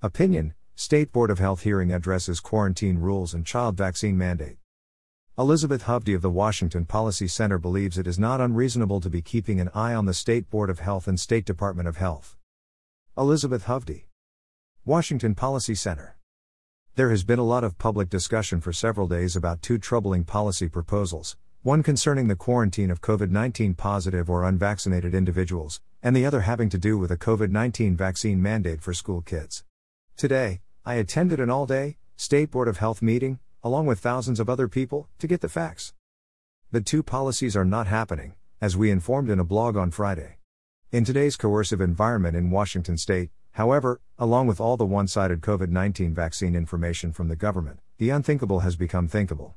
Opinion State Board of Health hearing addresses quarantine rules and child vaccine mandate. Elizabeth Hovde of the Washington Policy Center believes it is not unreasonable to be keeping an eye on the State Board of Health and State Department of Health. Elizabeth Hovde, Washington Policy Center. There has been a lot of public discussion for several days about two troubling policy proposals one concerning the quarantine of COVID 19 positive or unvaccinated individuals, and the other having to do with a COVID 19 vaccine mandate for school kids. Today, I attended an all day, State Board of Health meeting, along with thousands of other people, to get the facts. The two policies are not happening, as we informed in a blog on Friday. In today's coercive environment in Washington state, however, along with all the one sided COVID 19 vaccine information from the government, the unthinkable has become thinkable.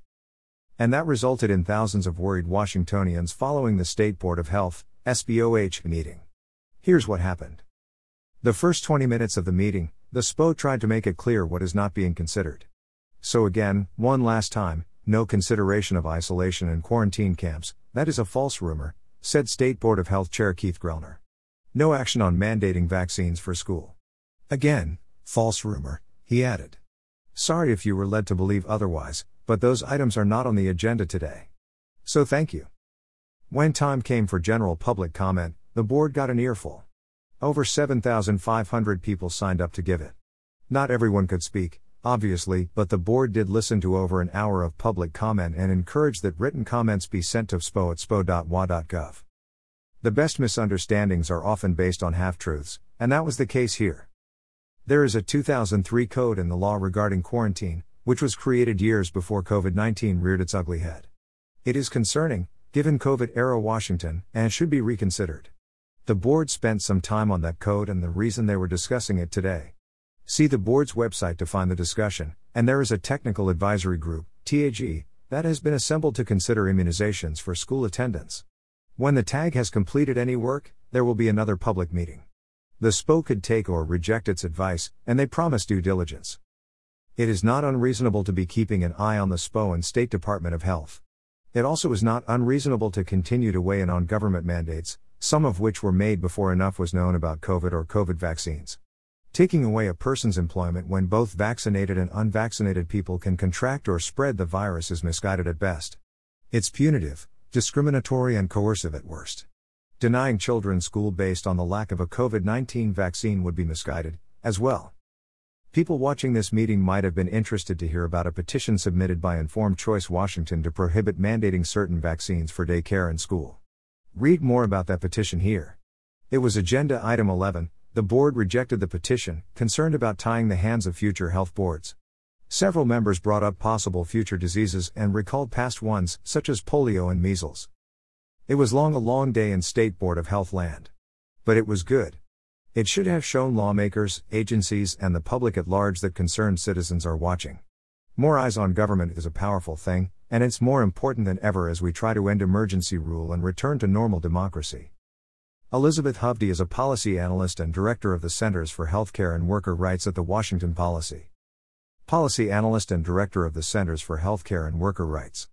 And that resulted in thousands of worried Washingtonians following the State Board of Health, SBOH, meeting. Here's what happened. The first 20 minutes of the meeting, the SPO tried to make it clear what is not being considered. So again, one last time, no consideration of isolation and quarantine camps, that is a false rumor, said State Board of Health Chair Keith Grellner. No action on mandating vaccines for school. Again, false rumor, he added. Sorry if you were led to believe otherwise, but those items are not on the agenda today. So thank you. When time came for general public comment, the board got an earful. Over 7,500 people signed up to give it. Not everyone could speak, obviously, but the board did listen to over an hour of public comment and encouraged that written comments be sent to spo at spo.wa.gov. The best misunderstandings are often based on half truths, and that was the case here. There is a 2003 code in the law regarding quarantine, which was created years before COVID 19 reared its ugly head. It is concerning, given COVID era Washington, and should be reconsidered. The board spent some time on that code and the reason they were discussing it today. See the board's website to find the discussion, and there is a technical advisory group, TAG, that has been assembled to consider immunizations for school attendance. When the TAG has completed any work, there will be another public meeting. The SPO could take or reject its advice, and they promise due diligence. It is not unreasonable to be keeping an eye on the SPO and State Department of Health. It also is not unreasonable to continue to weigh in on government mandates, some of which were made before enough was known about COVID or COVID vaccines. Taking away a person's employment when both vaccinated and unvaccinated people can contract or spread the virus is misguided at best. It's punitive, discriminatory, and coercive at worst. Denying children school based on the lack of a COVID 19 vaccine would be misguided, as well. People watching this meeting might have been interested to hear about a petition submitted by Informed Choice Washington to prohibit mandating certain vaccines for daycare and school. Read more about that petition here. It was Agenda Item 11. The board rejected the petition, concerned about tying the hands of future health boards. Several members brought up possible future diseases and recalled past ones, such as polio and measles. It was long a long day in State Board of Health land. But it was good. It should have shown lawmakers, agencies, and the public at large that concerned citizens are watching. More eyes on government is a powerful thing, and it's more important than ever as we try to end emergency rule and return to normal democracy. Elizabeth Hovde is a policy analyst and director of the Centers for Healthcare and Worker Rights at the Washington Policy. Policy analyst and director of the Centers for Healthcare and Worker Rights.